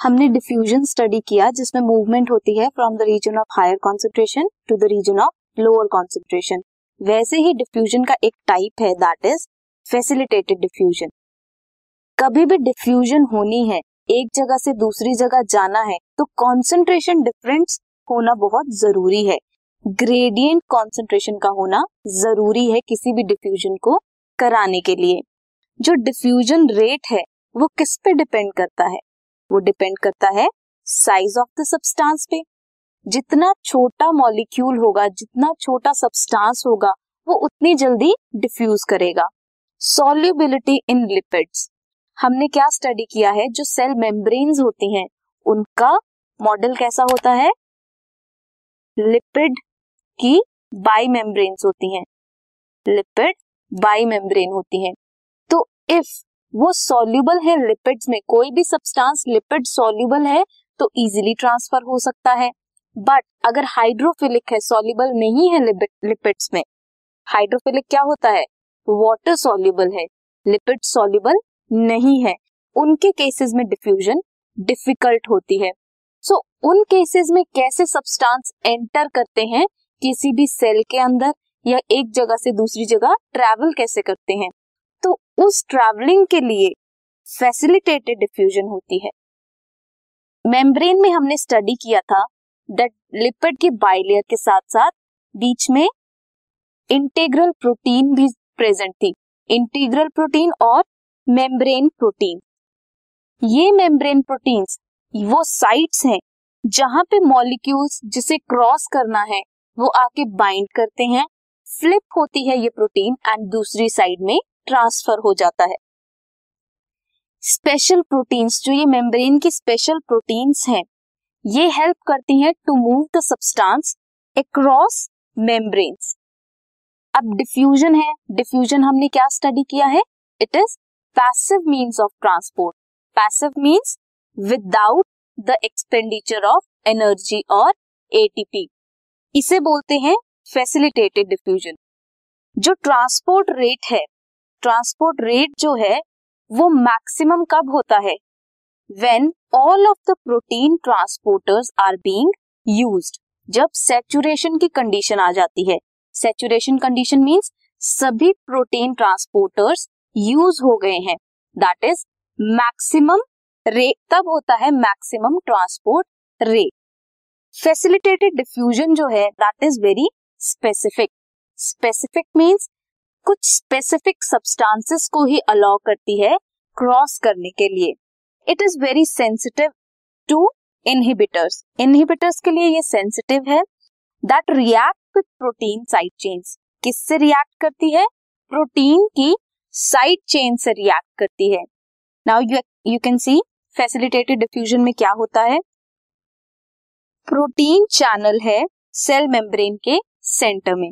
हमने diffusion study किया, जिसमें मूवमेंट होती है from the region of higher concentration to the region of lower concentration वैसे ही डिफ्यूजन का एक टाइप है दैट इज़ फैसिलिटेटेड डिफ्यूजन कभी भी डिफ्यूजन होनी है, एक जगह से दूसरी जगह जाना है तो कॉन्सेंट्रेशन डिफरेंस होना बहुत ज़रूरी है। ग्रेडियंट कॉन्सेंट्रेशन का होना ज़रूरी है किसी भी डिफ्यूजन को कराने के लिए। जो डिफ्यूजन रेट है, वो किस पे डिपेंड करता है? वो डिपेंड करता है साइज़ ऑफ़ द सब्सटेंस पे। जितना छोटा मॉलिक्यूल होगा, जितना छोटा सब्सटेंस होगा, वो उतनी जल्दी डिफ्यूज करेगा। सॉल्युबिलिटी इन लिपिड्स हमने क्या स्टडी किया है? जो सेल मेम्ब्रेन्स होती हैं, उनका मॉडल कैसा होता है? लिपिड की बाई मेम्ब्रेन्स होती हैं। लिपिड बाई मेम्ब्रेन होती हैं। तो इफ़ वो सॉल्युबल है लिपिड्स में। कोई भी सब्सटेंस लिपिड सॉल्युबल है तो इजीली ट्रांसफ़र हो सकता है। बट अगर हाइड्रोफिलिक है सॉल्युबल नहीं है लिपिड्स में हाइड्रोफिलिक क्या होता है? वाटर सॉल्युबल है। लिपिड सॉल्युबल नहीं है। उनके केसेस में डिफ्यूजन डिफ़िकल्ट होती है। सो so, उन केसेस में कैसे सब्सटेंस एंटर करते हैं? किसी भी सेल के अंदर या एक जगह से दूसरी जगह ट्रैवल कैसे करते हैं? उस ट्रैवलिंग के लिए फैसिलिटेटेड डिफ्यूजन होती है। मेम्ब्रेन में हमने स्टडी किया था दैट लिपिड के बाइलेयर के साथ साथ बीच में इंटीग्रल प्रोटीन भी प्रेजेंट थी। इंटीग्रल प्रोटीन और मेम्ब्रेन प्रोटीन ये मेम्ब्रेन प्रोटीन्स वो साइट्स हैं जहाँ पे मॉलिक्यूल्स जिसे क्रॉस करना है, वो आके बाइंड करते हैं। फ्लिप होती है ये प्रोटीन एंड दूसरी साइड में ट्रांसफ़र हो जाता है। स्पेशल प्रोटीन्स जो ये मेम्ब्रेन की स्पेशल प्रोटीन्स हैं, ये हेल्प करती हैं to move the substance across membranes अब डिफ्यूजन है। डिफ्यूजन हमने क्या स्टडी किया है? It is passive means of transport passive means without the expenditure of energy और एटीपी इसे बोलते हैं फैसिलिटेटेड डिफ्यूजन जो ट्रांसपोर्ट रेट है ट्रांसपोर्ट रेट जो है, वो मैक्सिमम कब होता है? When all of the protein transporters are being use जब सेचुरेशन की कंडीशन आ जाती है। सेचुरेशन कंडीशन मीन्स सभी प्रोटीन ट्रांसपोर्टर्स यूज़ हो गए हैं। दैट इज़ मैक्सिमम रेट तब होता है maximum transport rate facilitated diffusion जो है that is very specific specific means कुछ स्पेसिफिक सब्सटेंसेस को ही अलाउ करती है क्रॉस करने के लिए। It is very sensitive to inhibitors inhibitors के लिए ये सेंसिटिव है। That react with protein side chains किससे रिएक्ट करती है? प्रोटीन की साइड चेन से रिएक्ट करती है। Now you you can see facilitated diffusion में क्या होता है? प्रोटीन चैनल है सेल मेम्ब्रेन के सेंटर में।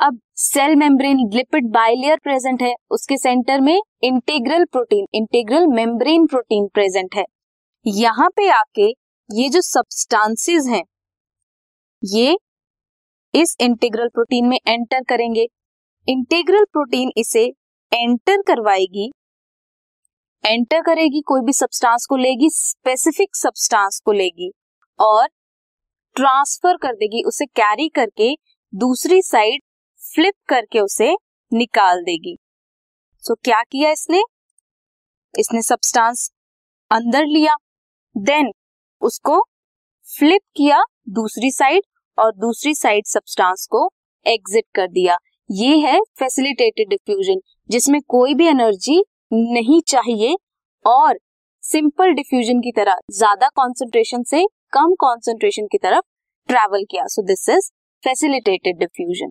अब cell membrane lipid bilayer present है। उसके सेंटर में integral protein integral membrane protein present है। यहाँ पे आके ये जो सब्सटेंसेस हैं, ये इस इंटीग्रल प्रोटीन में एंटर करेंगे। इंटीग्रल प्रोटीन इसे एंटर करवाएगी। एंटर करेगी, कोई भी सब्सटेंस को लेगी स्पेसिफिक सब्सटेंस को लेगी और ट्रांसफ़र कर देगी, उसे कैरी करके दूसरी साइड फ्लिप करके उसे निकाल देगी। सो so, क्या किया इसने? इसने सब्सटेंस अंदर लिया देन उसको फ्लिप किया दूसरी साइड और दूसरी साइड सब्सटेंस को एग्जिट कर दिया। ये है फैसिलिटेटेड डिफ्यूजन जिसमें कोई भी एनर्जी नहीं चाहिए और सिंपल डिफ्यूजन की तरह ज़्यादा कॉन्सेंट्रेशन से कम कॉन्सेंट्रेशन की तरफ़ ट्रेवल किया। So this is facilitated diffusion